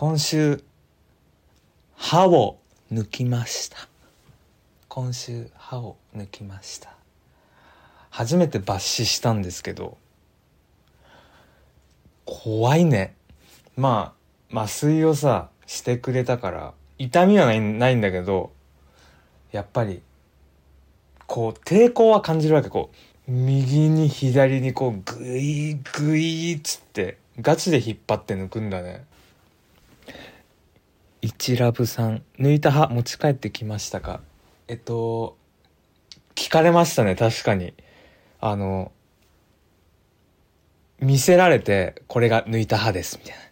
今週歯を抜きました。今週歯を抜きました。初めて抜歯したんですけど怖いね。まあ麻酔をさしてくれたから痛みはないないんだけどやっぱりこう抵抗は感じるわけ。こう右に左にこうグイグイっつってガチで引っ張って抜くんだね。一ラブさん抜いた歯持ち帰ってきましたか？えっと聞かれましたね確かに。あの見せられてこれが抜いた歯ですみたいな。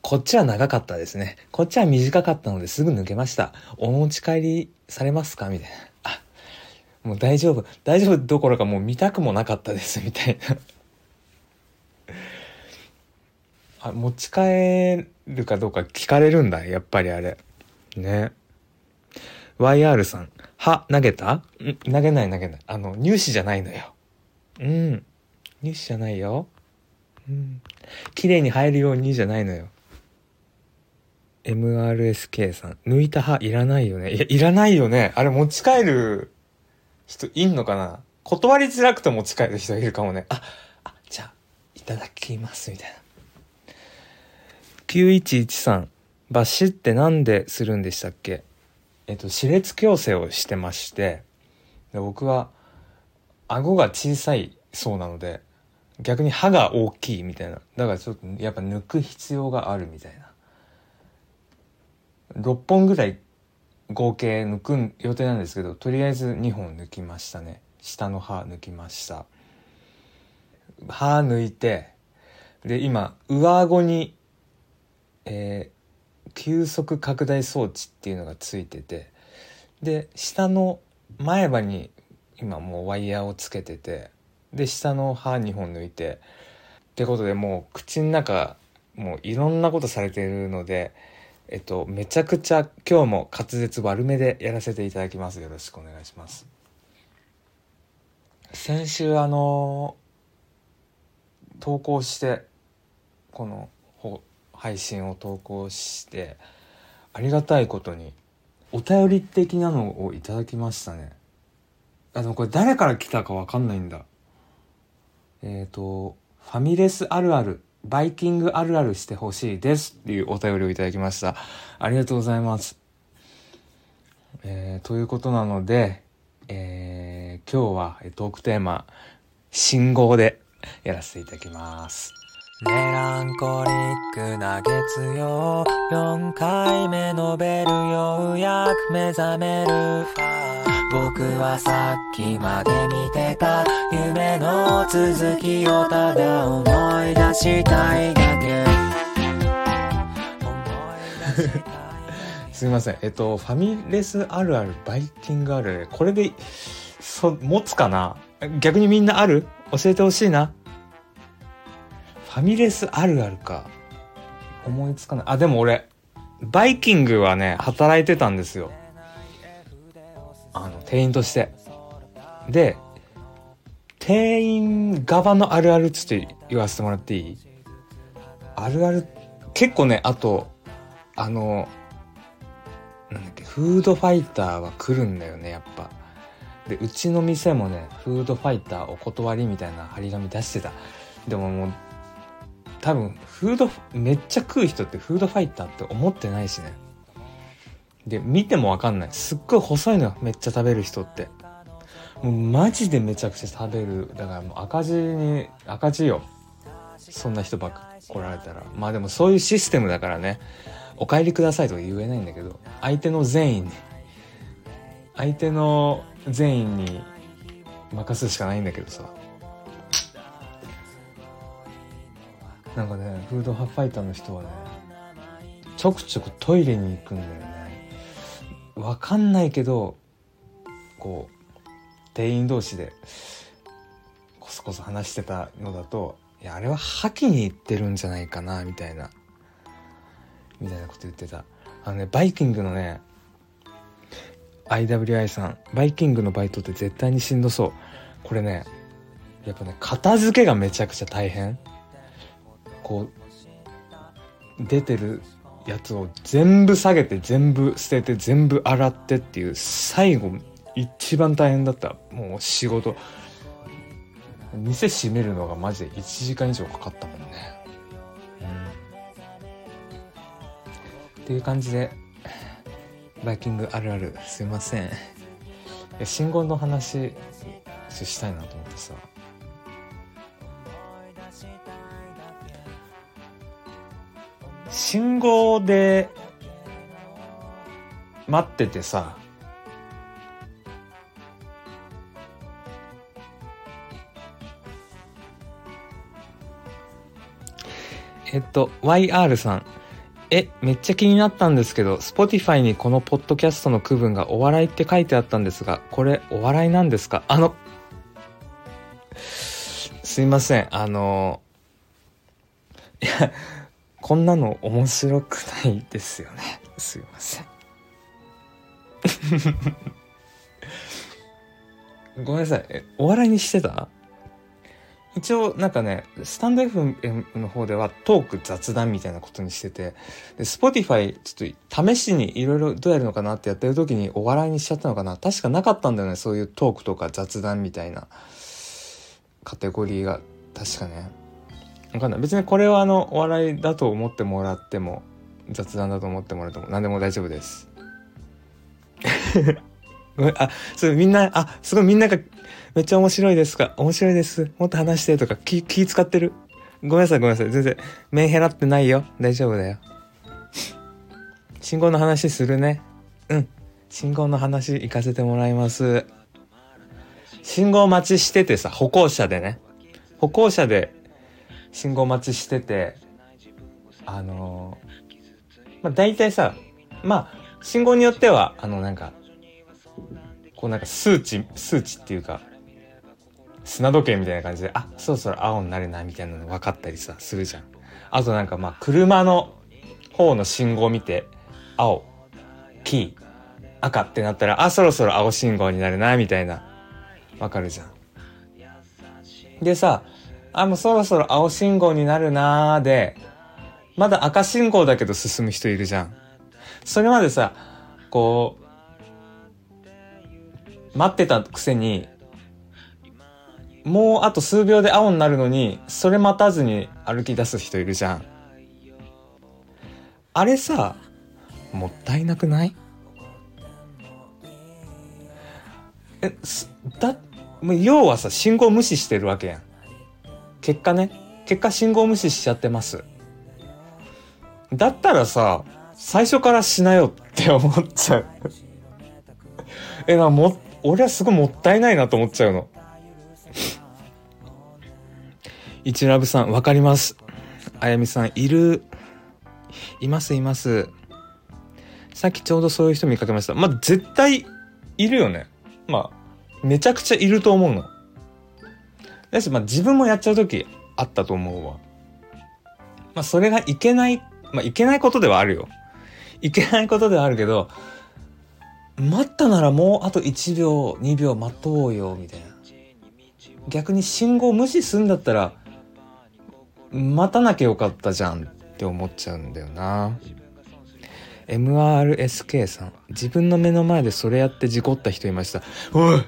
こっちは長かったですね。こっちは短かったのですぐ抜けました。お持ち帰りされますか？みたいな。あもう大丈夫。大丈夫どころかもう見たくもなかったですみたいな。あ持ち帰るかどうか聞かれるんだやっぱりあれ。ね。YR さん。歯投げた？ん？投げない投げない。あの入試じゃないのよ。うん。入試じゃないよ。うん。綺麗に入るようにじゃないのよ。MRSK さん。抜いた歯いらないよね。いやいらないよね。あれ持ち帰る人いんのかな？断りづらくて持ち帰る人いるかもね。ああじゃあいただきますみたいな。9113抜歯ってなんでするんでしたっけ？えっと歯列矯正をしてましてで僕は顎が小さいそうなので逆に歯が大きいみたいな。だからちょっとやっぱ抜く必要があるみたいな。6本ぐらい合計抜く予定なんですけどとりあえず2本抜きましたね。下の歯抜きました。歯抜いてで今上顎にえー、急速拡大装置っていうのがついててで下の前歯に今もうワイヤーをつけててで下の歯2本抜いてってことでもう口の中もういろんなことされてるのでえっとめちゃくちゃ今日も滑舌悪めでやらせていただきます。よろしくお願いします。先週あの投稿してこの配信を投稿してありがたいことにお便り的なのをいただきましたね。あのこれ誰から来たかわかんないんだ。えっ、ー、とファミレスあるあるバイキングあるあるしてほしいですっていうお便りをいただきました。ありがとうございます。えー、ということなので、えー、今日はトークテーマ信号でやらせていただきます。メランコリックな月曜4回目のベルようやく目覚める僕はさっきまで見てた夢の続きをただ思い出したいだけ。すみません。えっとファミレスあるあるバイキングある。これでそ持つかな？逆にみんなある？教えてほしいな。ファミレスあるあるか。思いつかない。あ、でも俺、バイキングはね、働いてたんですよ。あの、店員として。で、店員側のあるあるつって言わせてもらっていい？あるある、結構ね、あと、あの、なんだっけ、フードファイターは来るんだよね、やっぱ。で、うちの店もね、フードファイターお断りみたいな張り紙出してた。でももう、多分フードめっちゃ食う人ってフードファイターって思ってないしね。で見てもわかんない。すっごい細いのよ。めっちゃ食べる人って。もうマジでめちゃくちゃ食べる。だからもう赤字に赤字よ。そんな人ばっか来られたら。まあでもそういうシステムだからね。お帰りくださいとか言えないんだけど。相手の善意に。相手の善意に任すしかないんだけどさ。なんかねフードファイターの人はねちょくちょくトイレに行くんだよね。わかんないけどこう店員同士でこそこそ話してたのだといやあれは吐きに行ってるんじゃないかなみたいなみたいなこと言ってた。あのねバイキングのね IWI さんバイキングのバイトって絶対にしんどそう。これねやっぱね片付けがめちゃくちゃ大変。こう出てるやつを全部下げて全部捨てて全部洗ってっていう最後一番大変だったもう仕事。店閉めるのがマジで1時間以上かかったもんね、うん、っていう感じでバイキングあるあるすいません。信号の話したいなと思ってさ。信号で待っててさえっと YR さん。え、めっちゃ気になったんですけど、Spotify にこのポッドキャストの区分がお笑いって書いてあったんですが、これお笑いなんですか？あの、すいません、あの、いや、こんなの面白くないですよね。すいません。ごめんなさい。え、お笑いにしてた？一応なんかね、スタンド FM の方ではトーク雑談みたいなことにしてて、で、Spotify ちょっと試しにいろいろどうやるのかなってやってる時にお笑いにしちゃったのかな確かなかったんだよね、そういうトークとか雑談みたいなカテゴリーが。確かね。わかんない。別にこれはあの、お笑いだと思ってもらっても、雑談だと思ってもらっても何でも大丈夫です。ごめん、あ、それみんな、あ、すごいみんながめっちゃ面白いですか？面白いです。もっと話してとか気、気使ってる？ごめんなさい、ごめんなさい。全然、メンヘラってないよ。大丈夫だよ。信号の話するね。うん。信号の話行かせてもらいます。信号待ちしててさ、歩行者でね。歩行者で信号待ちしてて、あの、まあ、大体さ、まあ、信号によっては、あの、なんか、こうなんか数値、数値っていうか、砂時計みたいな感じで、あ、そろそろ青になるな、みたいなの分かったりさ、するじゃん。あとなんかまあ、車の方の信号を見て、青、黄、赤ってなったら、あ、そろそろ青信号になるな、みたいな、わかるじゃん。でさ、あ、もうそろそろ青信号になるなーで、まだ赤信号だけど進む人いるじゃん。それまでさ、こう、待ってたくせに、もうあと数秒で青になるのに、それ待たずに歩き出す人いるじゃん。あれさ、もったいなくない？え、すだ、要はさ、信号無視してるわけやん。結果ね、結果信号無視しちゃってます。だったらさ、最初からしなよって思っちゃう え、な、も、俺はすごいもったいないなと思っちゃうの。一ラブさん、わかります。あやみさん、いる。います、います。さっきちょうどそういう人見かけました。まあ、絶対いるよね。まあ、めちゃくちゃいると思うの。だし、まあ、自分もやっちゃう時あったと思うわ。まあ、それがいけない、まあ、いけないことではあるよ。いけないことではあるけど、待ったならもうあと1秒2秒待とうよみたいな逆に信号無視すんだったら待たなきゃよかったじゃんって思っちゃうんだよな MRSK さん自分の目の前でそれやって事故った人いましたおい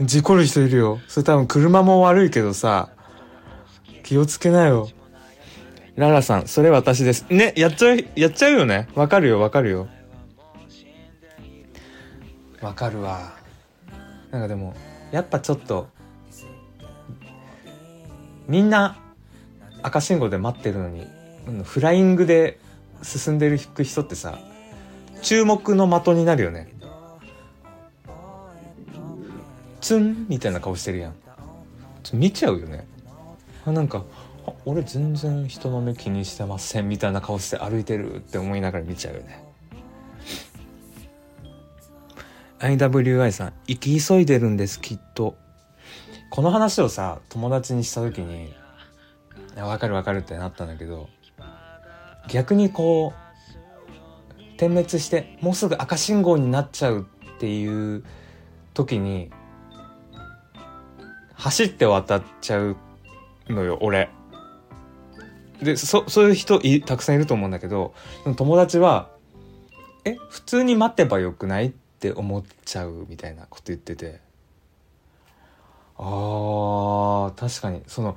事故る人いるよ。それ多分車も悪いけどさ気をつけなよ。ララさんそれ私です。ねやっちゃうやっちゃうよね。わかるよわかるよ。わかるわ。なんかでもやっぱちょっとみんな赤信号で待ってるのにフライングで進んでる人ってさ注目の的になるよねツンみたいな顔してるやん。見ちゃうよね。あなんか俺全然人の目気にしてませんみたいな顔して歩いてるって思いながら見ちゃうよね。IWI さん、生き急いでるんです、きっと。この話をさ、友達にした時に、わかるわかるってなったんだけど、逆にこう、点滅して、もうすぐ赤信号になっちゃうっていう時に、走って渡っちゃうのよ、俺。でそそういう人たくさんいると思うんだけど友達は「え普通に待てばよくない?」って思っちゃうみたいなこと言っててあー確かにその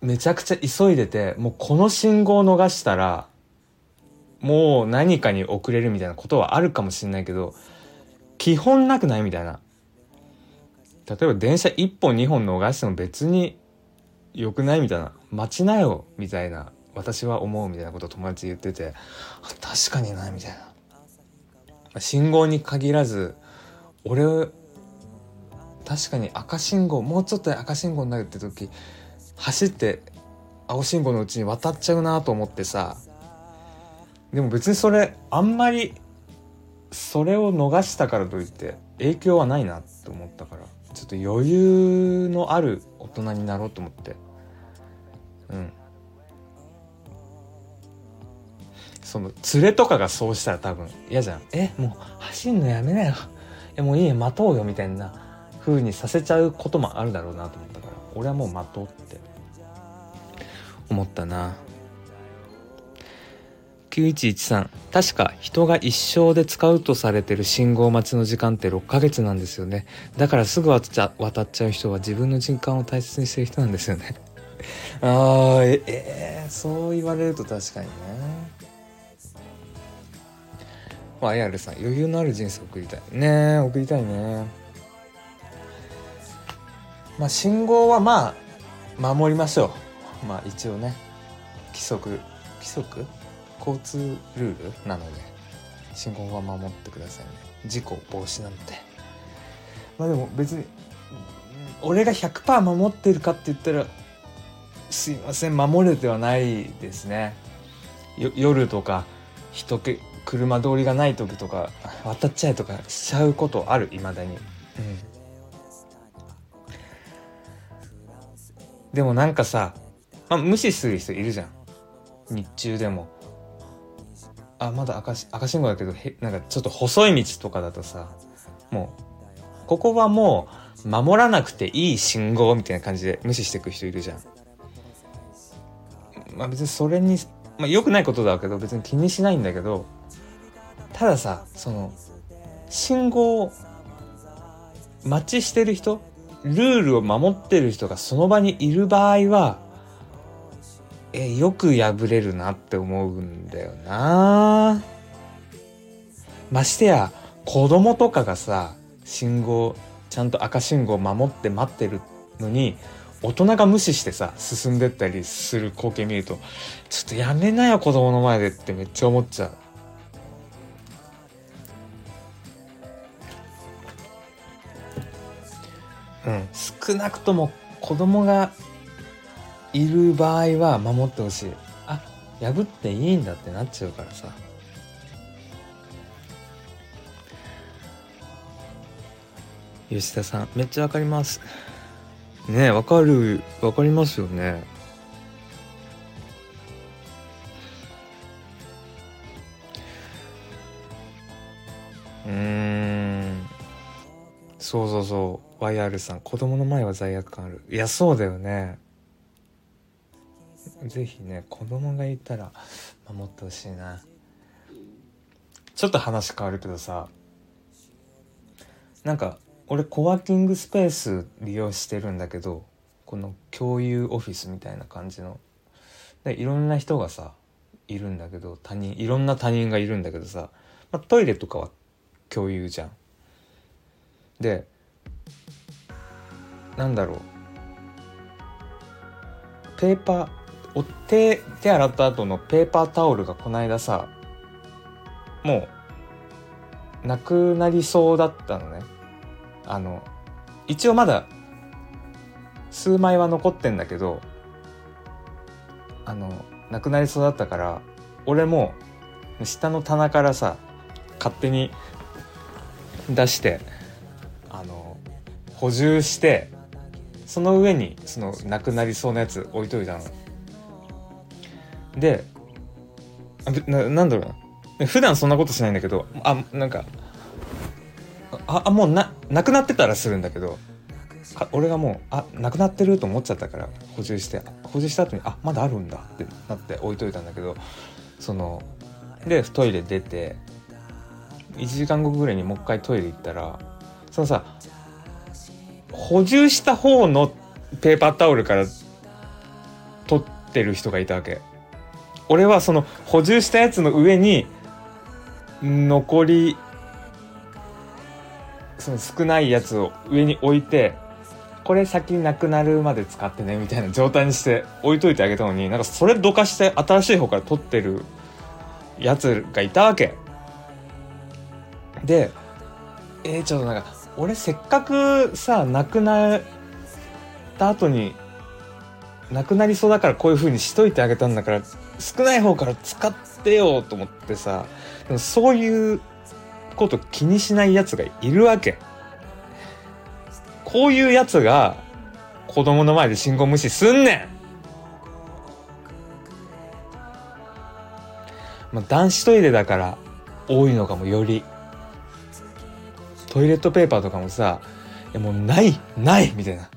めちゃくちゃ急いでてもうこの信号を逃したらもう何かに遅れるみたいなことはあるかもしれないけど基本なくないみたいな例えば電車1本2本逃しても別に良くないみたいな待ちなよみたいな私は思うみたいなことを友達言ってて確かになみたいな。信号に限らず俺確かに赤信号もうちょっとで赤信号になるって時走って青信号のうちに渡っちゃうなと思ってさでも別にそれあんまりそれを逃したからといって影響はないなって思ったから。ちょっと余裕のある大人になろうと思って。うん。その連れとかがそうしたら多分嫌じゃん。えもう走んのやめなよ。えもういいよ待とうよみたいな風にさせちゃうこともあるだろうなと思ったから。俺はもう待とうって思ったな。9113確か人が一生で使うとされてる信号待ちの時間って6ヶ月なんですよね。だからすぐ渡っちゃ渡っちゃう人は自分の時間を大切にしてる人なんですよね。あーええー、そう言われると確かにね。まあ、IR さん余裕のある人生送りたい。ねえ送りたいね。まあ信号はまあ守りましょう。まあ一応ね。規則規則？交通ルールなので信号は守ってくださいね。事故防止なのでまあでも別に俺が100%守ってるかって言ったらすいません守れてはないですね。夜とか人け車通りがない時とか渡っちゃえとかしちゃうことあるいまだに、うん、でもなんかさ、まあ、無視する人いるじゃん。日中でも。あまだ赤赤信号だけどへなんかちょっと細い道とかだとさもうここはもう守らなくていい信号みたいな感じで無視していく人いるじゃん。まあ別にそれにまあ良くないことだけど別に気にしないんだけどたださその信号待ちしてる人ルールを守ってる人がその場にいる場合はえよく破れるなって思うんだよな。ましてや子供とかがさ信号ちゃんと赤信号守って待ってるのに大人が無視してさ進んでったりする光景見るとちょっとやめなよ子供の前でってめっちゃ思っちゃう。うん。少なくとも子供がいる場合は守ってほしい。あ破っていいんだってなっちゃうからさ。吉田さんめっちゃわかります。ねわかるわかりますよね。うん。そうそうそう。YR さん子供の前は罪悪感ある。いやそうだよね。ぜひね子供がいたら守ってほしいな。ちょっと話変わるけどさなんか俺コワーキングスペース利用してるんだけどこの共有オフィスみたいな感じの。でいろんな人がさいるんだけど他人いろんな他人がいるんだけどさ、まあ、トイレとかは共有じゃん。でなんだろう。ペーパーお手手洗った後のペーパータオルがこないださもうなくなりそうだったのねあの一応まだ数枚は残ってんだけどあのなくなりそうだったから俺も下の棚からさ勝手に出してあの補充してその上にそのなくなりそうなやつ置いといたの。でななんだろうな。普段そんなことしないんだけどあなんかああもうななくなってたらするんだけど俺がもうあなくなってると思っちゃったから補充して補充した後にあまだあるんだってなって置いといたんだけどそのでトイレ出て1時間後ぐらいにもう一回トイレ行ったらそのさ補充した方のペーパータオルから取ってる人がいたわけ。俺はその補充したやつの上に残りその少ないやつを上に置いてこれ先なくなるまで使ってねみたいな状態にして置いといてあげたのになんかそれどかして新しい方から取ってるやつがいたわけ。でえー、ちょっとなんか俺せっかくさなくなった後になくなりそうだからこういう風にしといてあげたんだから少ない方から使ってよと思ってさでもそういうこと気にしないやつがいるわけ。こういうやつが子供の前で信号無視すんねん。まあ、男子トイレだから多いのかもより。トイレットペーパーとかもさ「いやもうないない!」みたいな。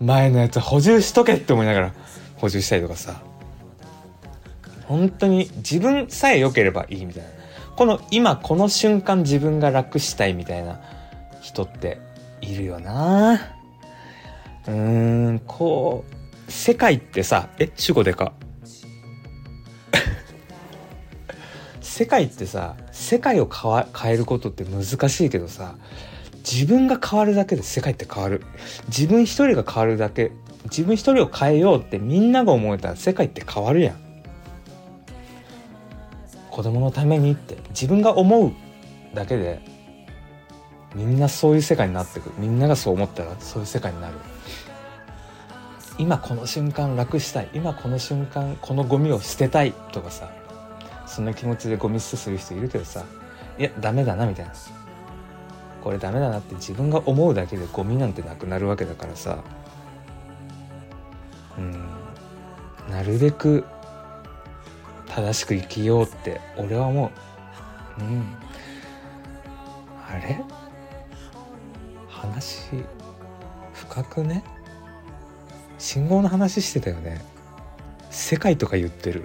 前のやつ補充しとけって思いながら補充したりとかさ。本当に自分さえ良ければいいみたいな。この今この瞬間自分が楽したいみたいな人っているよな。うーんこう世界ってさえ主語でか。世界ってさ 世界を変えることって難しいけどさ自分が変わるだけで世界って変わる。自分一人が変わるだけ自分一人を変えようってみんなが思えたら世界って変わるやん。子供のためにって自分が思うだけでみんなそういう世界になってくるみんながそう思ったらそういう世界になる。今この瞬間楽したい今この瞬間このゴミを捨てたいとかさそんな気持ちでゴミ捨てする人いるけどさいやダメだなみたいな。これダメだなって自分が思うだけでゴミなんてなくなるわけだからさうんなるべく正しく生きようって俺は思う。うん。あれ？話深くね？信号の話してたよね。世界とか言ってる。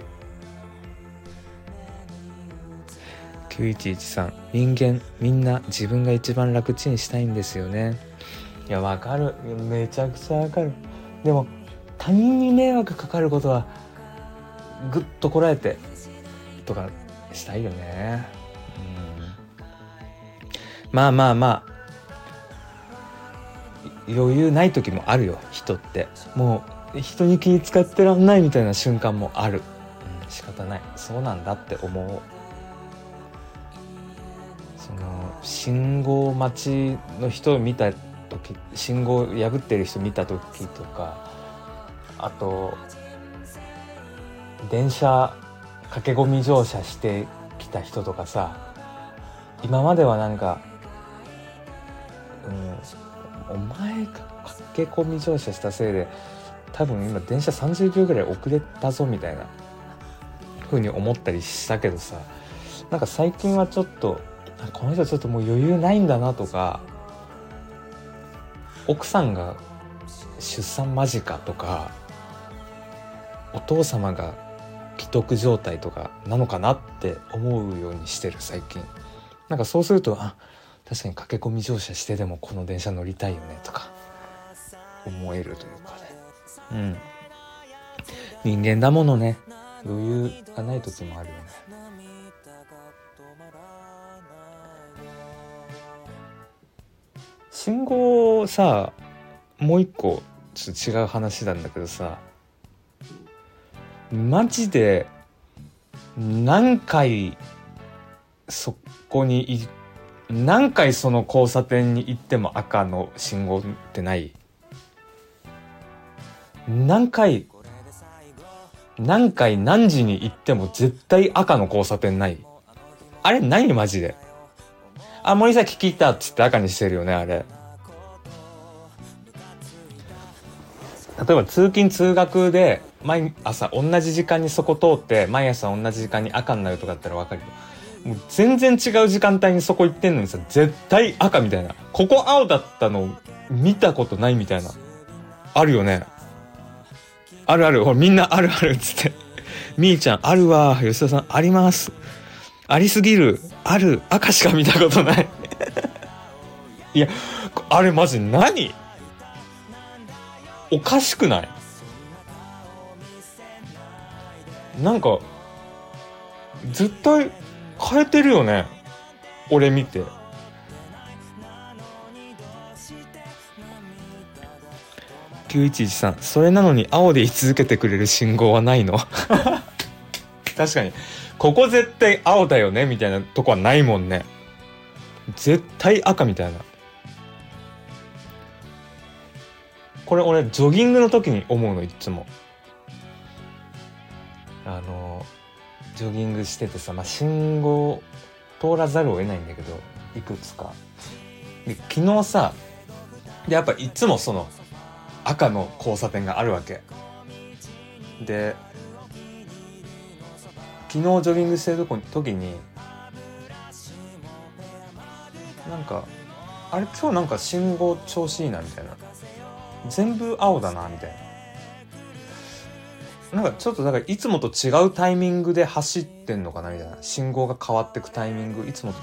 9113人間みんな自分が一番楽ちんしたいんですよね。いやわかる。めちゃくちゃわかる。でも他人に迷惑かかることはぐっとこらえてとかしたいよね。うん。まあまあまあ余裕ない時もあるよ人って。もう人に気使ってらんないみたいな瞬間もある、うん、仕方ない。そうなんだって思う。その信号待ちの人を見た時信号破ってる人見た時とかあと電車駆け込み乗車してきた人とかさ今まではなんか、うん、お前が駆け込み乗車したせいで多分今電車30秒ぐらい遅れたぞみたいな風に思ったりしたけどさなんか最近はちょっとこの人ちょっともう余裕ないんだなとか奥さんが出産間近とかお父様が既得状態とかなのかなって思うようにしてる最近。なんかそうするとあ確かに駆け込み乗車してでもこの電車乗りたいよねとか思えるというかね。うん。人間だものね。余裕がない時もあるよね。信号さもう一個ちょっと違う話なんだけどさマジで何回そこに何回その交差点に行っても赤の信号ってない？何回何回何時に行っても絶対赤の交差点ない？あれ何マジで。あ、森崎聞いたっつって赤にしてるよね、あれ。例えば通勤通学で毎朝同じ時間にそこ通って毎朝同じ時間に赤になるとかだったら分かるよ。もう全然違う時間帯にそこ行ってんのにさ、絶対赤みたいな。ここ青だったの見たことないみたいな。あるよね。あるある。ほらみんなあるあるっつって。みーちゃんあるわ。吉田さんあります。ありすぎる。ある。赤しか見たことない。いやあれマジ何？おかしくない？なんか絶対変えてるよね。俺見て。9113それなのに青で居続けてくれる信号はないの？確かに。ここ絶対青だよねみたいなとこはないもんね。絶対赤みたいな。これ俺ジョギングの時に思うのいつも。あのジョギングしててさ、まあ、信号通らざるを得ないんだけどいくつか。で昨日さでやっぱいつもその赤の交差点があるわけ。で昨日ジョギングしてるとこ時になんかあれ今日なんか信号調子いいなみたいな。全部青だなみたいな。なんかちょっとだかいつもと違うタイミングで走ってんのかなみたいな。信号が変わってくタイミングいつもと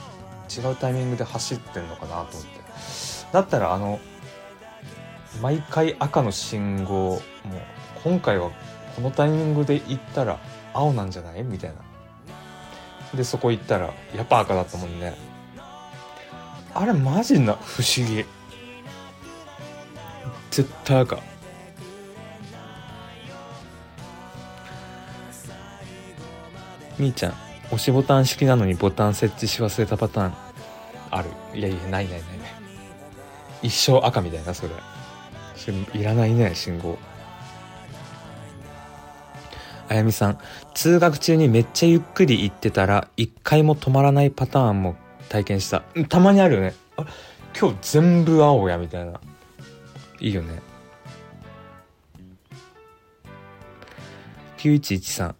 違うタイミングで走ってんのかなと思って。だったらあの毎回赤の信号もう今回はこのタイミングで行ったら青なんじゃない？みたいな。でそこ行ったらやっぱ赤だったもんね。あれマジな不思議。絶対赤。みーちゃん押しボタン式なのにボタン設置し忘れたパターンある。いやいやないないないない。一生赤みたいなそれ。それいらないね信号。あやみさん通学中にめっちゃゆっくり行ってたら一回も止まらないパターンも体験した。たまにあるよね。あ今日全部青やみたいな。いいよね。9113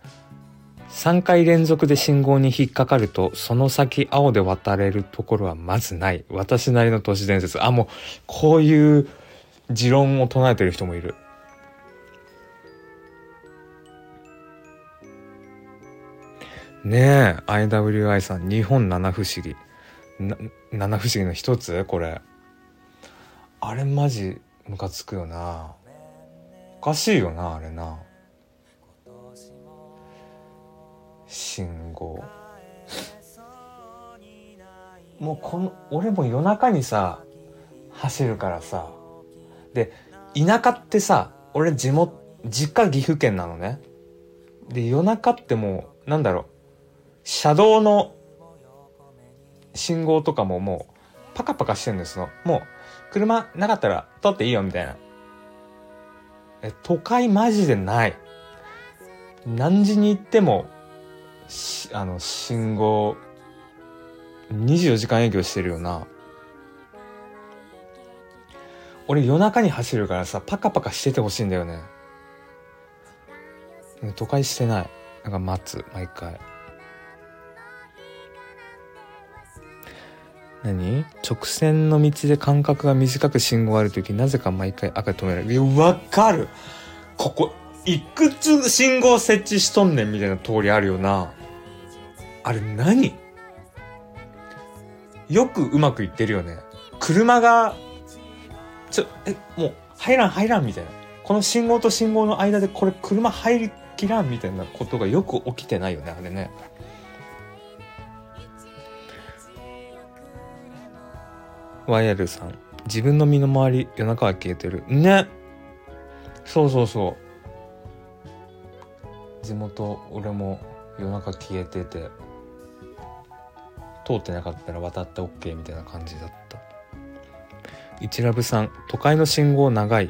3回連続で信号に引っかかるとその先青で渡れるところはまずない。私なりの都市伝説。あもうこういう持論を唱えてる人もいる。ねえ IWI さん日本七不思議。七不思議の一つ？これ。あれマジムカつくよな。おかしいよなあれな。信号。もうこの俺も夜中にさ走るからさで田舎ってさ俺地元実家岐阜県なのね。で夜中ってもうなんだろう車道の信号とかももうパカパカしてるんですの。もう車なかったら通っていいよみたいな。え都会マジでない。何時に行ってもあの信号24時間営業してるよな。俺夜中に走るからさパカパカしててほしいんだよね。都会してない。なんか待つ毎回。何？直線の道で間隔が短く信号ある時なぜか毎回赤止められる。いやわかる。ここいくつ信号設置しとんねんみたいな通りあるよな。あれ何？よくうまくいってるよね。車がちょえもう入らん入らんみたいな。この信号と信号の間でこれ車入りきらんみたいなことがよく起きてないよねあれね。ワイヤルさん。自分の身の回り夜中は消えてる。ね。そうそうそう。地元俺も夜中消えてて。通ってなかったら渡って OK みたいな感じだった。一ラブさん都会の信号長い。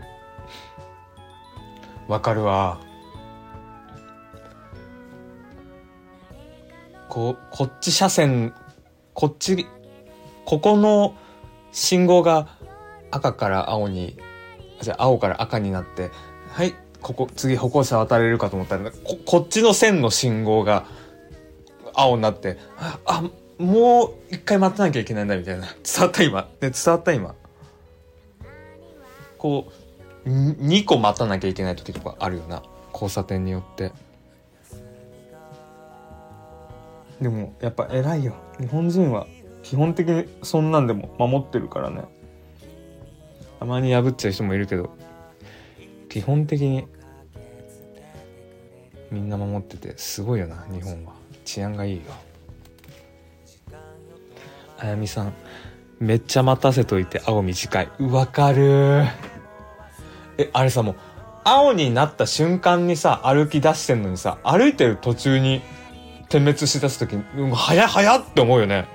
わかるわ。ここっち車線こっちここの信号が赤から青にじゃ青から赤になってはいここ次歩行者渡れるかと思ったらここっちの線の信号が青になってあもう一回待たなきゃいけないんだみたいな。伝わった今、ね、伝わった今。こう2個待たなきゃいけない時とかあるよな。交差点によって。でもやっぱ偉いよ。日本人は基本的にそんなんでも守ってるからね。たまに破っちゃう人もいるけど基本的にみんな守っててすごいよな日本は。治安がいいよ。あやみさんめっちゃ待たせといて青短い。わかるえあれさもう青になった瞬間にさ歩き出してんのにさ歩いてる途中に点滅しだす時に、うん、早早って思うよね。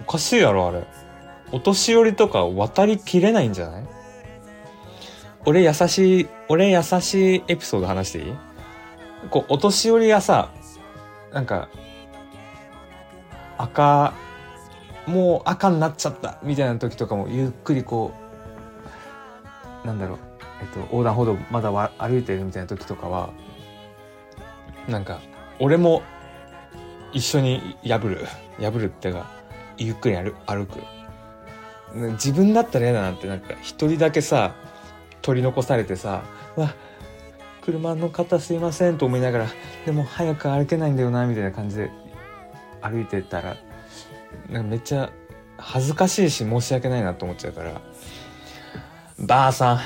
おかしいやろあれ。お年寄りとか渡りきれないんじゃない？俺優しい俺優しいエピソード話していい？こうお年寄りがさなんか赤もう赤になっちゃったみたいな時とかもゆっくりこうなんだろう、えっと、横断歩道まだ歩いてるみたいな時とかはなんか俺も一緒に破る。破るってかゆっくり歩歩く。自分だったら嫌だなってなんか一人だけさ取り残されてさ「わ車の方すいません」と思いながらでも早く歩けないんだよなみたいな感じで歩いてたらなんかめっちゃ恥ずかしいし申し訳ないなと思っちゃうから「ばあさん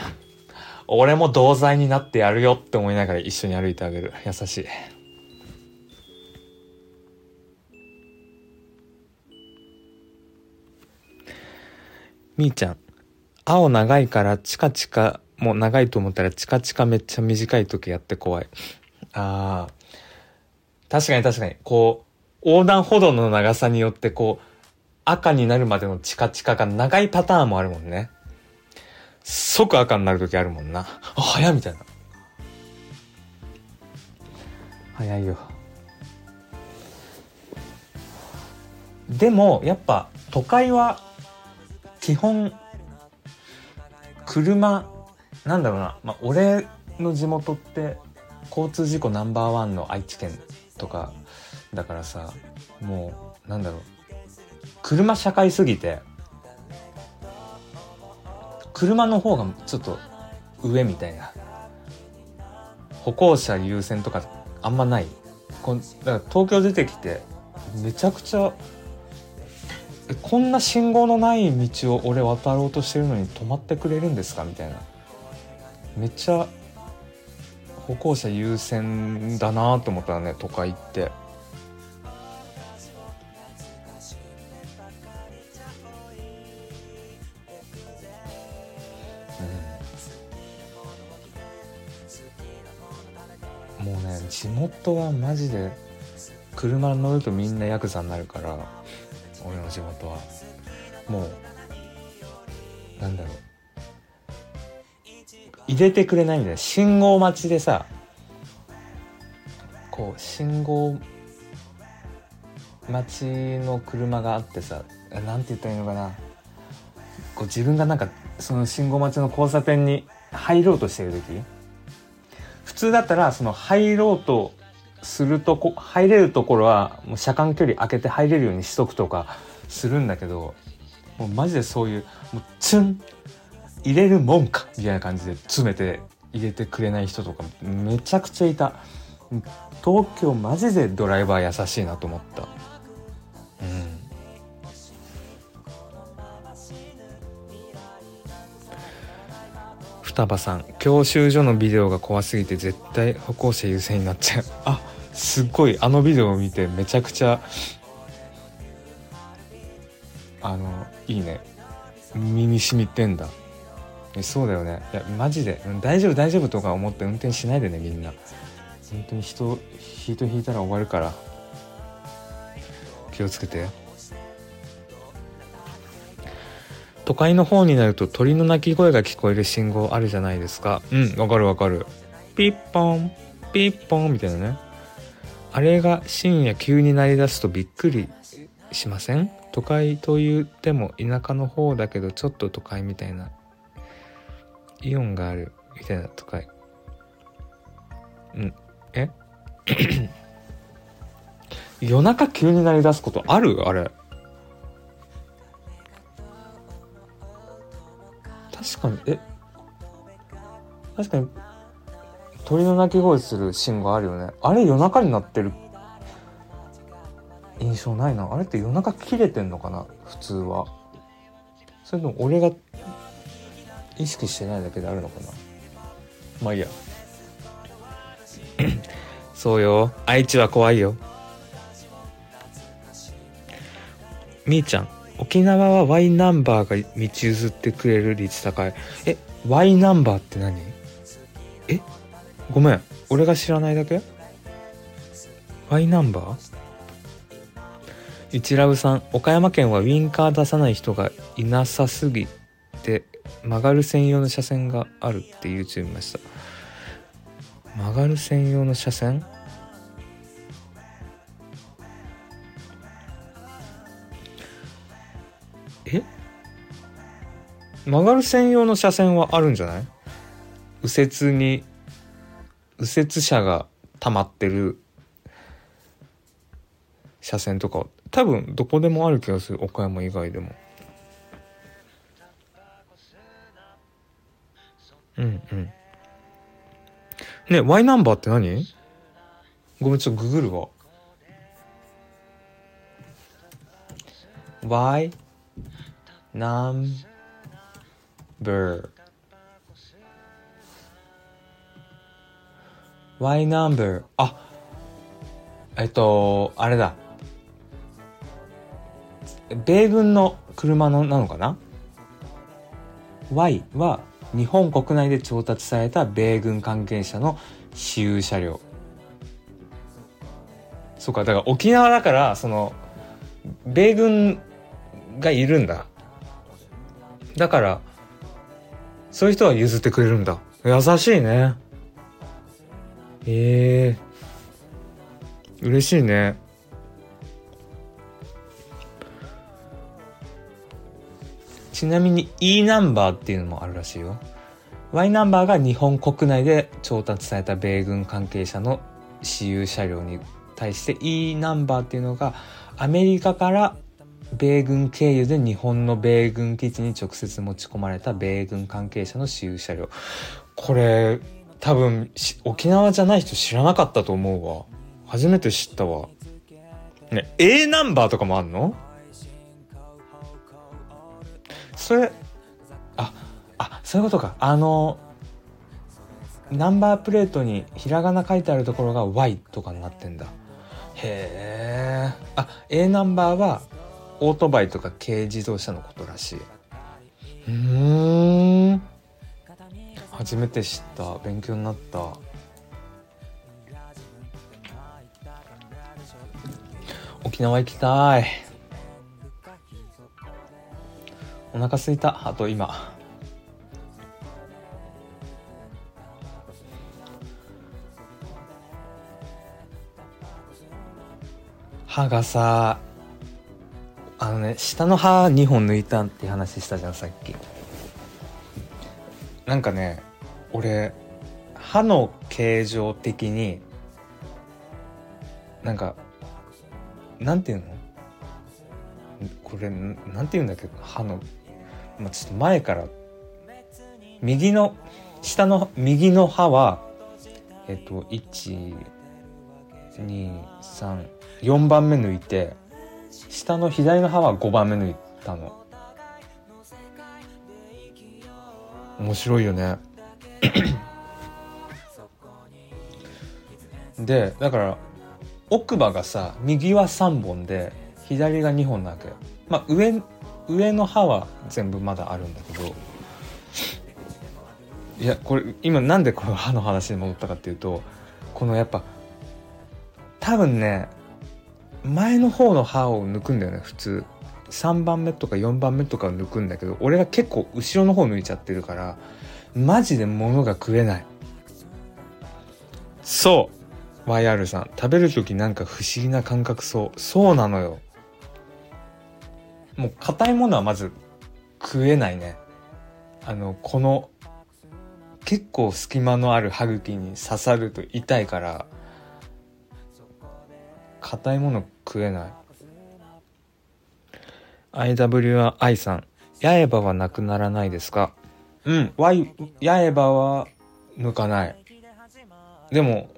俺も同罪になってやるよ」って思いながら一緒に歩いてあげる優しい。みーちゃん青長いからチカチカも長いと思ったらチカチカめっちゃ短い時やって怖い。ああ。確かに確かに。こう、横断歩道の長さによってこう、赤になるまでのチカチカが長いパターンもあるもんね。即赤になる時あるもんな。あ、早いみたいな。早いよ。でも、やっぱ都会は基本車なんだろうな、まあ、俺の地元って交通事故ナンバーワンの愛知県とかだからさもうなんだろう。車社会すぎて車の方がちょっと上みたいな。歩行者優先とかあんまない。こだから東京出てきてめちゃくちゃこんな信号のない道を俺渡ろうとしてるのに止まってくれるんですかみたいな。めっちゃ歩行者優先だなと思ったらね都会って。地元はマジで車乗るとみんなヤクザになるから俺の地元は。もうなんだろう。入れてくれないんだよ。信号待ちでさこう信号待ちの車があってさなんて言ったらいいのかな。こう自分がなんかその信号待ちの交差点に入ろうとしてる時通だったらその入ろうとするとこ入れるところはもう車間距離空けて入れるようにしとくとかするんだけどもうマジでそういうもうツン入れるもんかみたいな感じで詰めて入れてくれない人とかめちゃくちゃいた。東京マジでドライバー優しいなと思った。双葉さん教習所のビデオが怖すぎて絶対歩行者優先になっちゃう。あすっごい。あのビデオを見てめちゃくちゃあのいいね。身に染みてんだ。そうだよね。いやマジで。大丈夫大丈夫とか思って運転しないでねみんな。本当に人ヒート引いたら終わるから。気をつけて都会の方になると鳥の鳴き声が聞こえる信号あるじゃないですか。うんわかるわかる。ピッポンピッポンみたいなね。あれが深夜急に鳴り出すとびっくりしません？都会と言っても田舎の方だけどちょっと都会みたいな。イオンがあるみたいな都会。うんえ？夜中急に鳴り出すことある？あれ。確かにえ確かに鳥の鳴き声するシーンがあるよね。あれ夜中になってる。印象ないな。あれって夜中切れてんのかな？普通は。それとも俺が意識してないだけであるのかな？まあいいや。そうよ。愛知は怖いよ。みーちゃん。沖縄は Y ナンバーが道譲ってくれる率高い。え Y ナンバーって何？え？ごめん。俺が知らないだけ？Y ナンバー？一ラブさん岡山県はウインカー出さない人がいなさすぎて曲がる専用の車線があるって YouTube 見ました。曲がる専用の車線？曲がる専用の車線はあるんじゃない？右折に右折車が溜まってる車線とか。多分どこでもある気がする。岡山以外でも。うんうん。ね Y ナンバーって何？ごめんちょっとググるわ。Y ナンバー Y ナンバーあえっとあれだ。米軍の車のなのかな ?Y は日本国内で調達された米軍関係者の私有車両。そうかだから沖縄だからその米軍がいるんだ。だからそういう人は譲ってくれるんだ。優しいね。ええ。ー、嬉しいね。ちなみに E ナンバーっていうのもあるらしいよ。Y ナンバーが日本国内で調達された米軍関係者の私有車両に対して E ナンバーっていうのがアメリカから米軍経由で日本の米軍基地に直接持ち込まれた米軍関係者の私有車両。これ多分沖縄じゃない人知らなかったと思うわ。初めて知ったわ。ね A ナンバーとかもあんの？それああそういうことか。あのナンバープレートにひらがな書いてあるところが Y とかになってんだ。へえあ A ナンバーはオートバイとか軽自動車のことらしい。うん初めて知った。勉強になった。沖縄行きたい。お腹すいた。あと今。歯がさあのね下の歯2本抜いたんって話したじゃんさっき。なんかね俺歯の形状的になんかなんていうの？これなんていうんだっけ？歯の、まあ、ちょっと前から。右の下の右の歯はえっと123 4番目抜いて下の左の歯は5番目抜いたの。面白いよね。でだから奥歯がさ右は3本で左が2本なわけまあ上上の歯は全部まだあるんだけど。いやこれ今なんでこの歯の話に戻ったかっていうとこのやっぱ多分ね前の方の歯を抜くんだよね普通。3番目とか4番目とかを抜くんだけど俺が結構後ろの方抜いちゃってるからマジで物が食えない。そう。YR さん食べる時なんか不思議な感覚そう。そうなのよ。もう硬いものはまず食えないね。あのこの結構隙間のある歯茎に刺さると痛いから硬いもの食えない。IWI さん。八重歯はなくならないですか？うん、Y、八重歯は抜かない。でも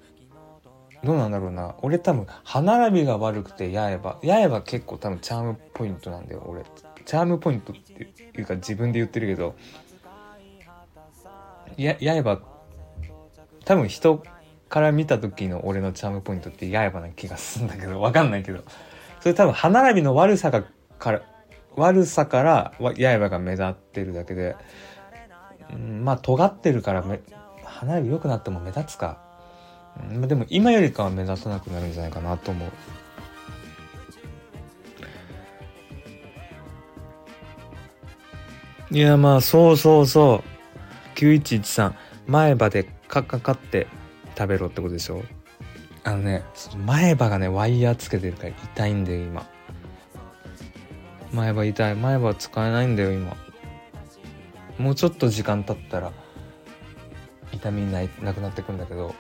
どうなんだろうな。俺多分歯並びが悪くて八重歯。八重歯結構多分チャームポイントなんだよ俺。チャームポイントっていうか自分で言ってるけど。や八重歯多分人から見た時の俺のチャームポイントって八重歯な気がするんだけどわかんないけど。それ多分歯並びの悪さがから悪さから八重歯が目立ってるだけで、うん、まあ尖ってるから歯並び良くなっても目立つか。まあ、でも今よりかは目立たなくなるんじゃないかなと思う。いやまあそうそうそう。9113前歯でカッカカって食べろってことでしょ？あのね前歯がねワイヤーつけてるから痛いんだよ今。前歯痛い。前歯使えないんだよ今。もうちょっと時間経ったら痛みないなくなってくんだけど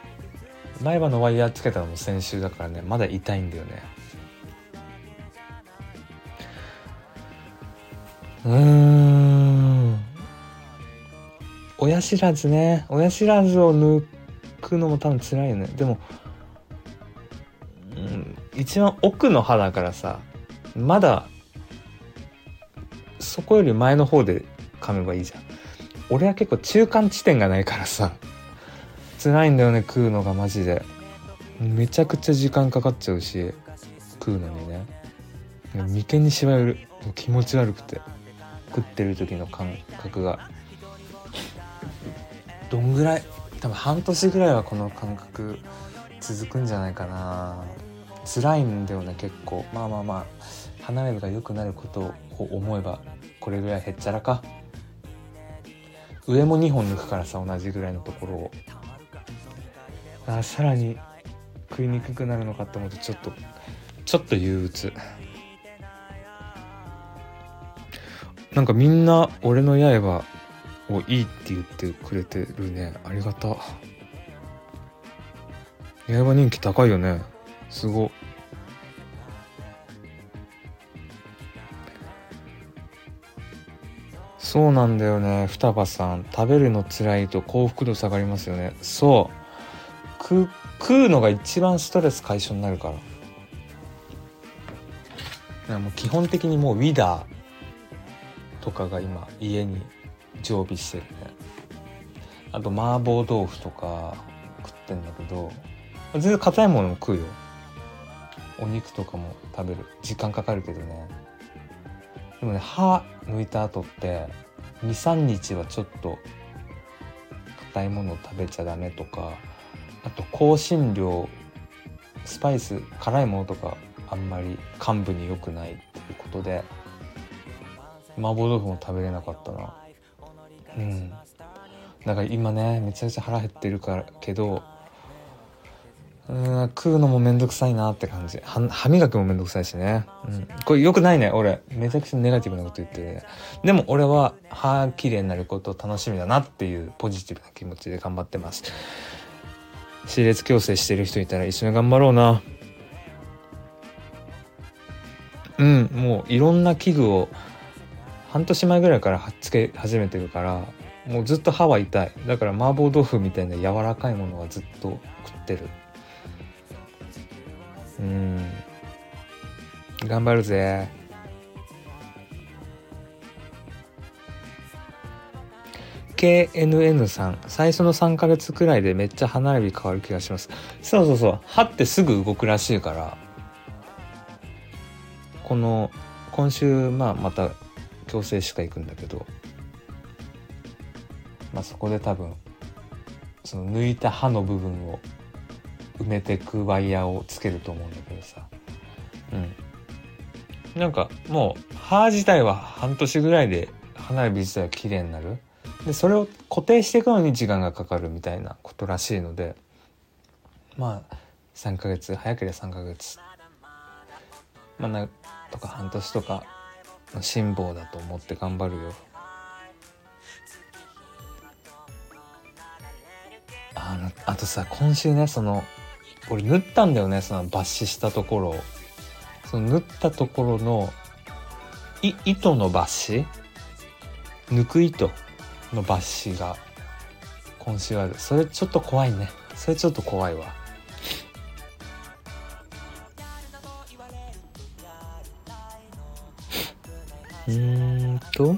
前歯のワイヤーつけたのも先週だからねまだ痛いんだよね。うん。親知らずね。親知らずを抜くのも多分辛いよね。でも、うん、一番奥の歯だからさまだそこより前の方で噛めばいいじゃん。俺は結構中間地点がないからさ辛いんだよね食うのがマジで。めちゃくちゃ時間かかっちゃうし食うのにね。眉間にしわ寄る。気持ち悪くて。食ってる時の感覚が。どんぐらい多分半年ぐらいはこの感覚続くんじゃないかな。辛いんだよね結構。まあまあまあ歯並びが良くなることを思えばこれぐらいへっちゃらか。上も2本抜くからさ同じぐらいのところを。あさらに食いにくくなるのかって思うとちょっとちょっと憂鬱。なんかみんな俺の刃をいいって言ってくれてるね。ありがた。刃人気高いよね。すご。そうなんだよね。双葉さん。食べるの辛いと幸福度下がりますよね。そう。食食うのが一番ストレス解消になるから。もう基本的にもうウィダーとかが今家に常備してるね。あと麻婆豆腐とか食ってんだけど全然硬いものも食うよ。お肉とかも食べる。時間かかるけどね。でもね歯抜いた後って23日はちょっと硬いものを食べちゃダメとかあと香辛料スパイス辛いものとかあんまり幹部に良くないっていうことで麻婆豆腐も食べれなかったな。うん。だから今ねめちゃくちゃ腹減ってるからけどうん食うのもめんどくさいなって感じ。歯磨きもめんどくさいしね、うん、これよくないね俺。めちゃくちゃネガティブなこと言ってる、ね、でも俺は歯きれいになること楽しみだなっていうポジティブな気持ちで頑張ってます。歯列矯正してる人いたら一緒に頑張ろうな。うんもういろんな器具を半年前ぐらいからはっつけ始めてるからもうずっと歯は痛い。だから麻婆豆腐みたいな柔らかいものはずっと食ってる。うん。頑張るぜ。KNN さん。最初の3ヶ月くらいでめっちゃ歯並び変わる気がします。そうそうそう。歯ってすぐ動くらしいから。この今週まあまた矯正歯科行くんだけどまあそこで多分その抜いた歯の部分を埋めてくワイヤーをつけると思うんだけどさ。うん。なんかもう歯自体は半年ぐらいで歯並び自体は綺麗になる。でそれを固定していくのに時間がかかるみたいなことらしいのでまあ3ヶ月早ければ3ヶ月。まあなとか半年とか辛抱だと思って頑張るよ。あのあとさ今週ねその俺縫ったんだよねその抜歯したところその縫ったところのい糸の抜歯？抜く糸の抜歯が今週ある。それちょっと怖いね。それちょっと怖いわ。うんと。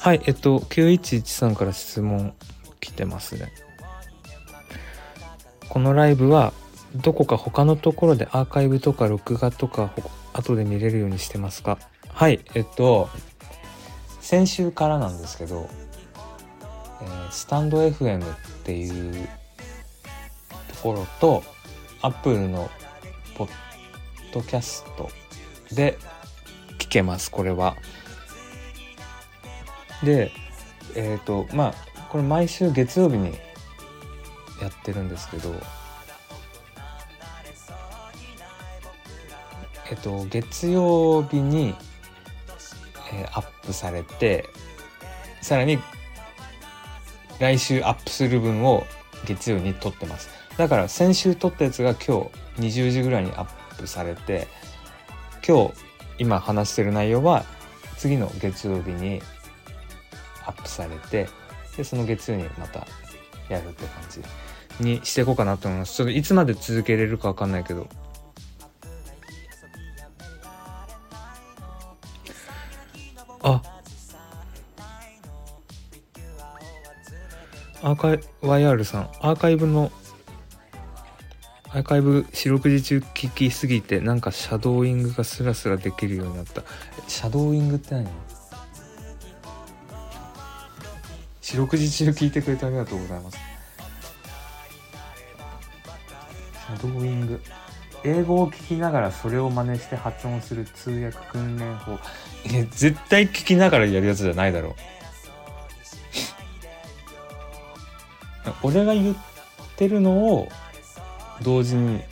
はいえっと9113から質問来てますね。このライブはどこか他のところでアーカイブとか録画とか後で見れるようにしてますか？はいえっと先週からなんですけど、えー、スタンド FM っていうところと Apple のポッドキャストで聞けますこれは。でえっ、ー、とまあこれ毎週月曜日にやってるんですけどえっと月曜日に、えー、アップされてさらに来週アップする分を月曜に撮ってますだから先週撮ったやつが今日20時ぐらいにアップされて今日今話してる内容は次の月曜日にアップされてでその月曜にまたやるって感じにしていこうかなと思います。ちょっといつまで続けれるか分かんないけど。あ。アーカイ YR さん。アーカイブのアーカイブ四六時中聞きすぎてなんかシャドーイングがスラスラできるようになった。シャドーイングって何？四六時中聞いてくれてありがとうございます。シャドーイング。英語を聞きながらそれを真似して発音する通訳訓練法。え絶対聞きながらやるやつじゃないだろう。俺が言ってるのを同時に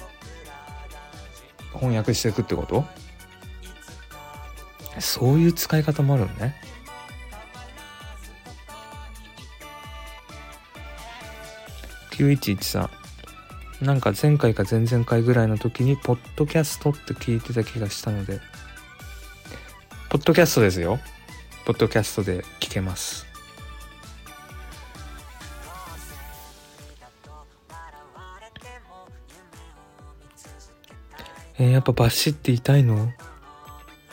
翻訳していくってこと？そういう使い方もあるのね。9113なんか前回か前々回ぐらいの時にポッドキャストって聞いてた気がしたので。ポッドキャストですよ。ポッドキャストで聞けます。えー、やっぱバシって痛いの？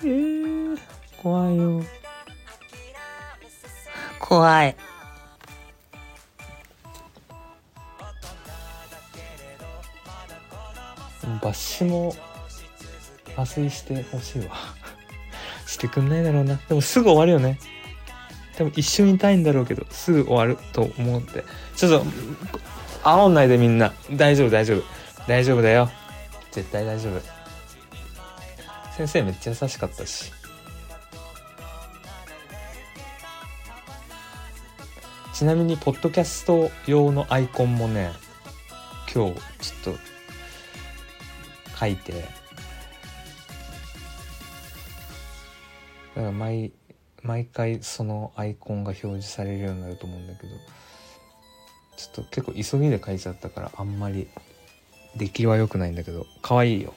えー、怖いよ。怖い。抜歯も麻酔してほしいわ。してくんないだろうな。でもすぐ終わるよね。でも一瞬痛いんだろうけどすぐ終わると思ってちょっと煽んないでみんな。大丈夫大丈夫。大丈夫だよ絶対大丈夫。先生めっちゃ優しかったし。ちなみにポッドキャスト用のアイコンもね今日ちょっと書いて。だから毎毎回そのアイコンが表示されるようになると思うんだけどちょっと結構急ぎで書いちゃったからあんまり出来は良くないんだけど可愛いよ。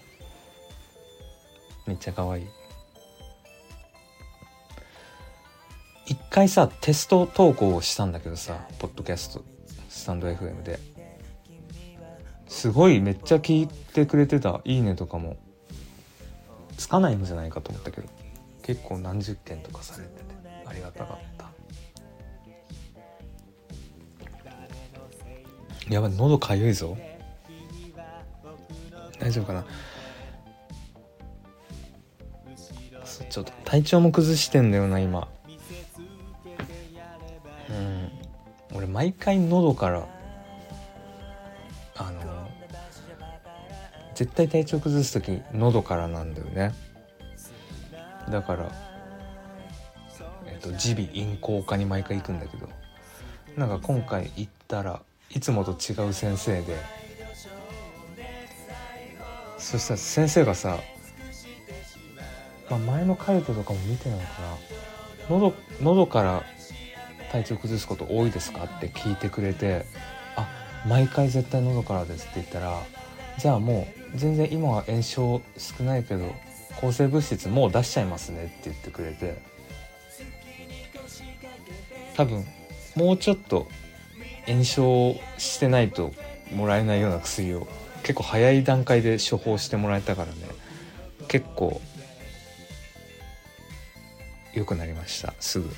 めっちゃ可愛い。一回さテスト投稿をしたんだけどさポッドキャストスタンド FM で。すごいめっちゃ聞いてくれてた「いいね」とかも。つかないんじゃないかと思ったけど。結構何十件とかされてて。ありがたかった。やばい喉かゆいぞ。大丈夫かな？ちょっと体調も崩してんだよな今。うん。俺毎回喉からあの絶対体調崩す時喉からなんだよね。だからえっと耳鼻咽喉科に毎回行くんだけど。なんか今回行ったらいつもと違う先生でそしたら先生がさ、まあ、前のカルテとかも見てないかな喉喉から体調崩すこと多いですかって聞いてくれてあ毎回絶対喉からですって言ったらじゃあもう全然今は炎症少ないけど抗生物質もう出しちゃいますねって言ってくれて多分もうちょっと炎症してないともらえないような薬を結構早い段階で処方してもらえたからね結構良くなりましたすぐ。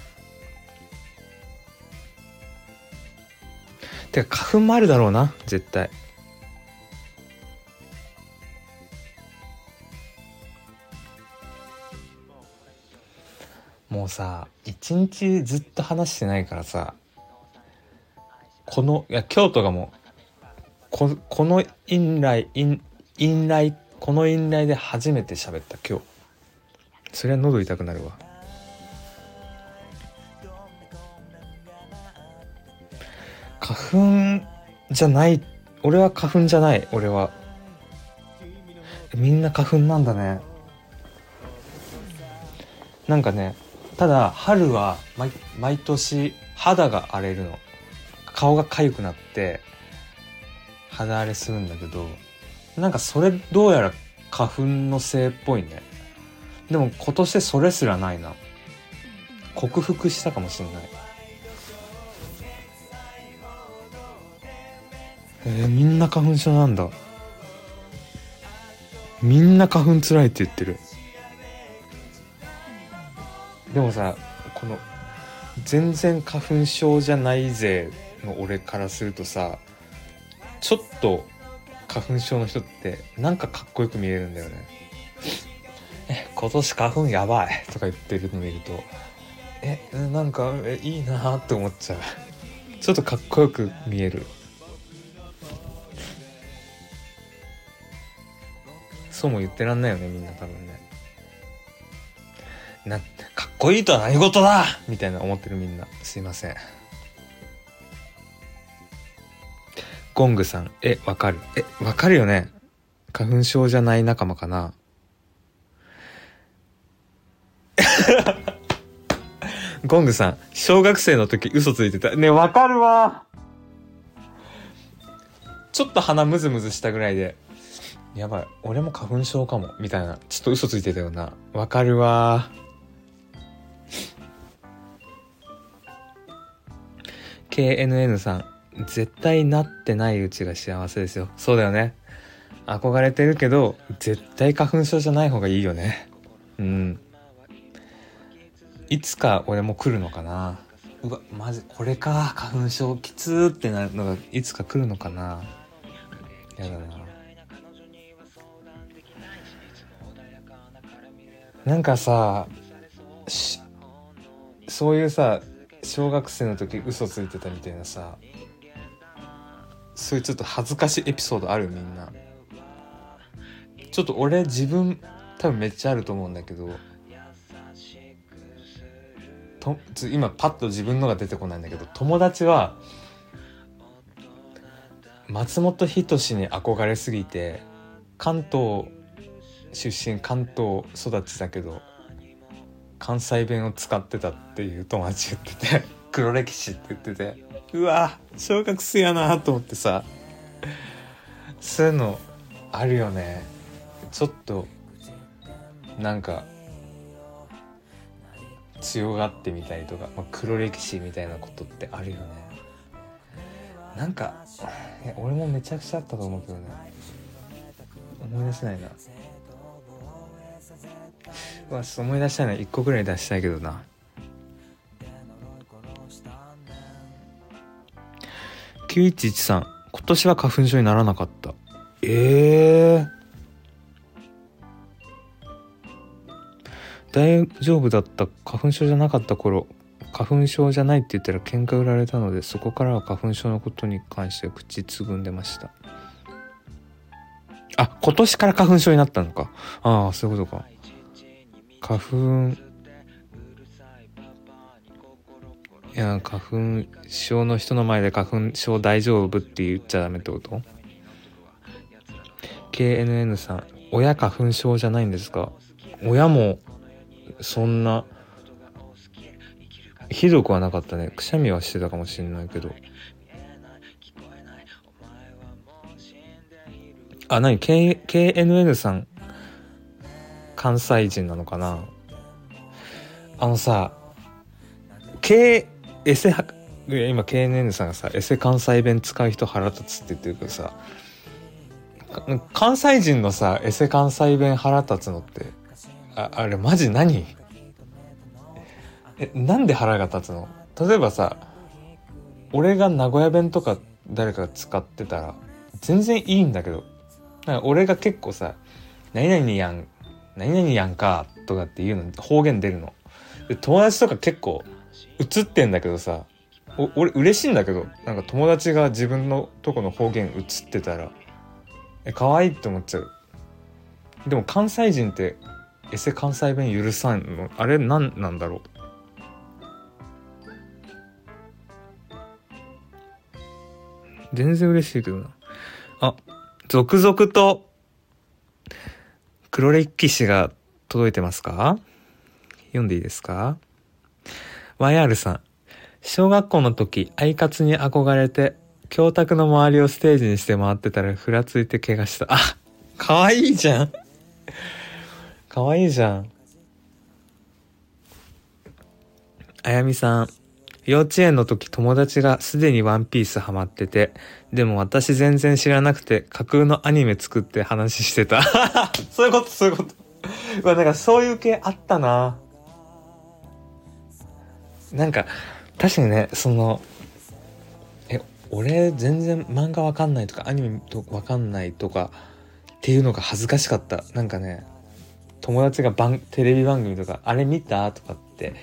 てか花粉もあるだろうな絶対。もうさ一日ずっと話してないからさこのいや京都がもうここのインライインインライこのインライで初めて喋った今日。そりゃ喉痛くなるわ。花粉じゃない。俺は花粉じゃない。俺は。みんな花粉なんだね。なんかねただ春は毎毎年肌が荒れるの。顔が痒くなって肌荒れするんだけどなんかそれどうやら花粉のせいっぽいね。でも今年それすらないな。克服したかもしんない。えー、みんな花粉症なんだ。みんな花粉つらいって言ってる。でもさこの全然花粉症じゃないぜの俺からするとさちょっと花粉症の人ってなんかかっこよく見えるんだよね。え今年花粉やばい。とか言ってるの見るとえなんかえいいなって思っちゃう。ちょっとかっこよく見える。そうも言ってらんないよねみんな多分ね。なかっこいいとは何事だ！みたいな思ってるみんなすいませんゴングさん。えわかる？えわかるよね。花粉症じゃない仲間かな？ゴングさん小学生の時嘘ついてた。ねわかるわ。ちょっと鼻ムズムズしたぐらいでやばい俺も花粉症かもみたいな。ちょっと嘘ついてたよな。わかるわ。KNN さん。絶対なってないうちが幸せですよ。そうだよね。憧れてるけど絶対花粉症じゃない方がいいよね。うん。いつか俺も来るのかな。うわマジこれか。花粉症きつーってなるのがいつか来るのかな。やだな。なんかさそういうさ小学生の時嘘ついてたみたいなさそういうちょっと恥ずかしいエピソードあるみんな。ちょっと俺自分多分めっちゃあると思うんだけどと今パッと自分のが出てこないんだけど友達は松本人志に憧れすぎて関東出身関東育ちだけど関西弁を使ってたっていう友達言ってて黒歴史って言ってて。うわ小学生やなと思ってさ。そういうのあるよね。ちょっとなんか強がってみたりとか、まあ、黒歴史みたいなことってあるよね。なんか俺もめちゃくちゃあったと思うけどね。思い出せないな。うわ思い出したいな1個ぐらい出したいけどな。9113今年は花粉症にならなかった。ええ。ー、大丈夫だった花粉症じゃなかった頃花粉症じゃないって言ったら喧嘩売られたのでそこからは花粉症のことに関して口つぐんでました。あ今年から花粉症になったのか。ああそういうことか。花粉いや花粉症の人の前で花粉症大丈夫って言っちゃダメってこと ?KNN さん親花粉症じゃないんですか？親もそんなひどくはなかったね。くしゃみはしてたかもしれないけど。あ何？K KNN さん関西人なのかな？あのさ K エセで今 KNN さんがさエセ関西弁使う人腹立つって言ってるけどさ関西人のさエセ関西弁腹立つのってああれマジ何？えなんで腹が立つの？例えばさ俺が名古屋弁とか誰かが使ってたら全然いいんだけどなんか俺が結構さ「何々やん何々やんか」とかっていうの方言出るの。友達とか結構映ってんだけどさお俺嬉しいんだけどなんか友達が自分のとこの方言映ってたらえ可愛いって思っちゃう。でも関西人ってエセ関西弁許さんのあれ何なんだろう。全然嬉しいけどな。あ続々と黒歴史が届いてますか？読んでいいですか？?YR さん。小学校の時、アイカツに憧れて、教託の周りをステージにして回ってたら、ふらついて怪我した。あ、かわいいじゃん。かわいいじゃん。あやみさん。幼稚園の時友達がすでにワンピースハマってて、でも私全然知らなくて架空のアニメ作って話してた。そういうこと、そういうこと。まあなんかそういう系あったな。なんか、確かにね、その、え、俺全然漫画わかんないとか、アニメとわかんないとかっていうのが恥ずかしかった。なんかね、友達が番テレビ番組とか、あれ見たとかって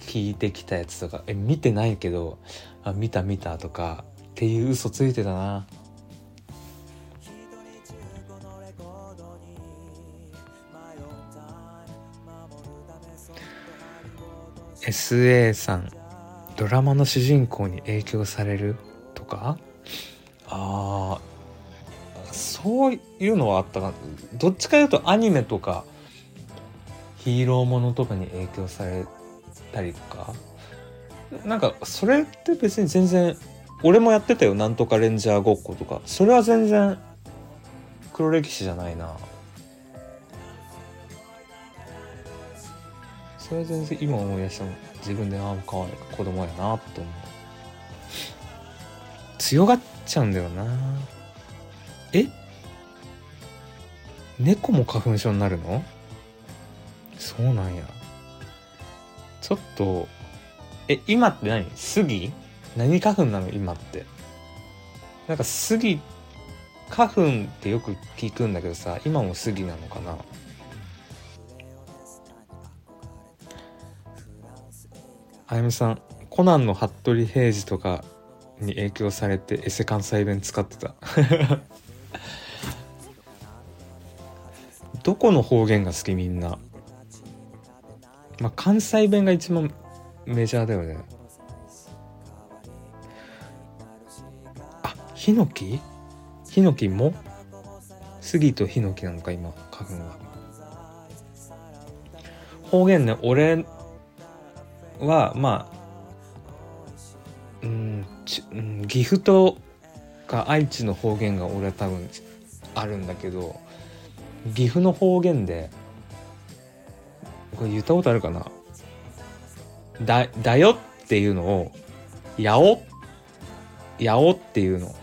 聞いてきたやつとか、え、見てないけど、あ、見た見たとかっていう嘘ついてたな。SA さんドラマの主人公に影響されるとか？ああそういうのはあったかどっちかというとアニメとかヒーローものとかに影響されたりとか。なんかそれって別に全然俺もやってたよ。なんとかレンジャーごっことか。それは全然黒歴史じゃないな。それ全然今思い出しても自分でああかわいい子供やなと思う。強がっちゃうんだよな。え？猫も花粉症になるの？そうなんや。ちょっとえ今って何？杉何花粉なの？今って。なんか杉花粉ってよく聞くんだけどさ今も杉なのかな？あやみさんコナンの服部平次とかに影響されてエセ関西弁使ってた。どこの方言が好きみんな？まあ関西弁が一番メジャーだよね。あヒノキ？ヒノキも？杉とヒノキなのか今花粉は。方言ね俺はまあうんち、うん岐阜とか愛知の方言が俺は多分あるんだけど岐阜の方言でこれ言ったことあるかな？だだよっていうのをやおやおっていうの。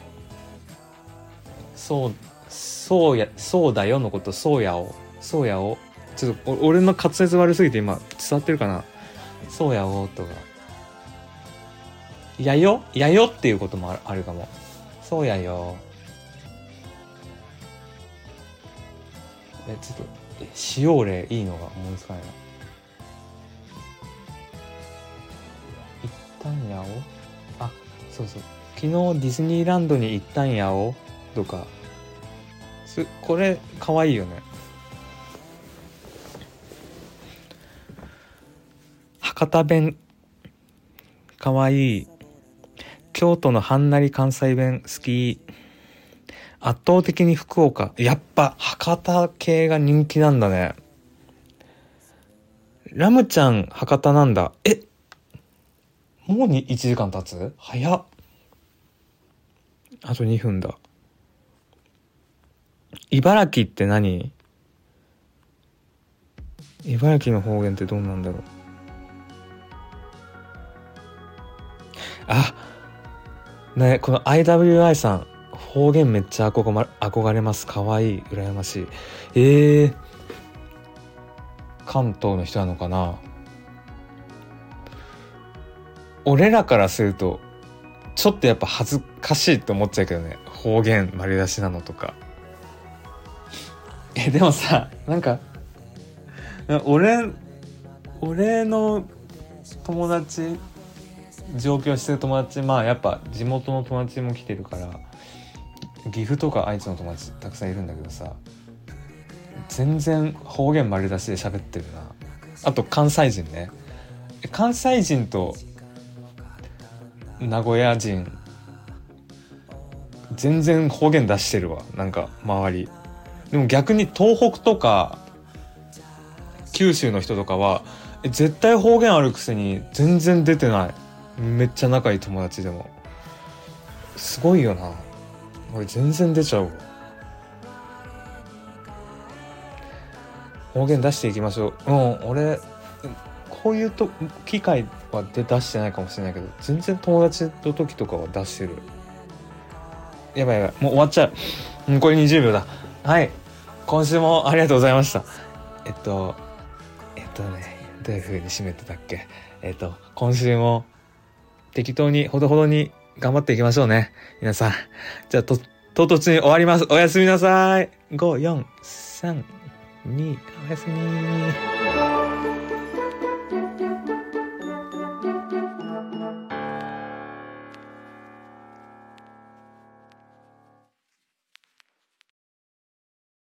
そうそうやそうだよのことそうやおそうやお。ちょっと俺の滑舌悪すぎて今伝わってるかな？そうやおとか。やよ？やよっていうこともあるかも。そうやよ。え、ちょっと、使用例いいのが思いつかないな。一旦やおあ、そうそう。昨日ディズニーランドに行ったんやおとか。す、これ、かわいいよね。博多弁。かわいい。京都のはんなり関西弁好き。圧倒的に福岡。やっぱ博多系が人気なんだね。ラムちゃん博多なんだ。えもうに1時間経つ？早っ。あと2分だ。茨城って何？茨城の方言ってどうなんだろう？あねこの IWI さん方言めっちゃ憧ま憧れます。可愛い羨ましい。えー、関東の人なのかな？俺らからするとちょっとやっぱ恥ずかしいって思っちゃうけどね。方言丸出しなのとか。えでもさなんか俺俺の友達上京してる友達まあやっぱ地元の友達も来てるから岐阜とか愛知の友達たくさんいるんだけどさ全然方言丸出しで喋ってるな。あと関西人ね。関西人と名古屋人全然方言出してるわ。なんか周り。でも逆に東北とか九州の人とかは絶対方言あるくせに全然出てない。めっちゃ仲いい友達でも。すごいよな。俺全然出ちゃう方言出していきましょう。うん俺こういうと機会はで出してないかもしれないけど全然友達の時とかは出してる。やばいやばいもう終わっちゃう、うん、これ20秒だ。はい。今週もありがとうございました。えっとえっとねどういう風に締めてたっけ？えっと今週も適当にほどほどに頑張っていきましょうね。皆さん。じゃあと唐突に終わります。おやすみなさい。543 2おやすみ。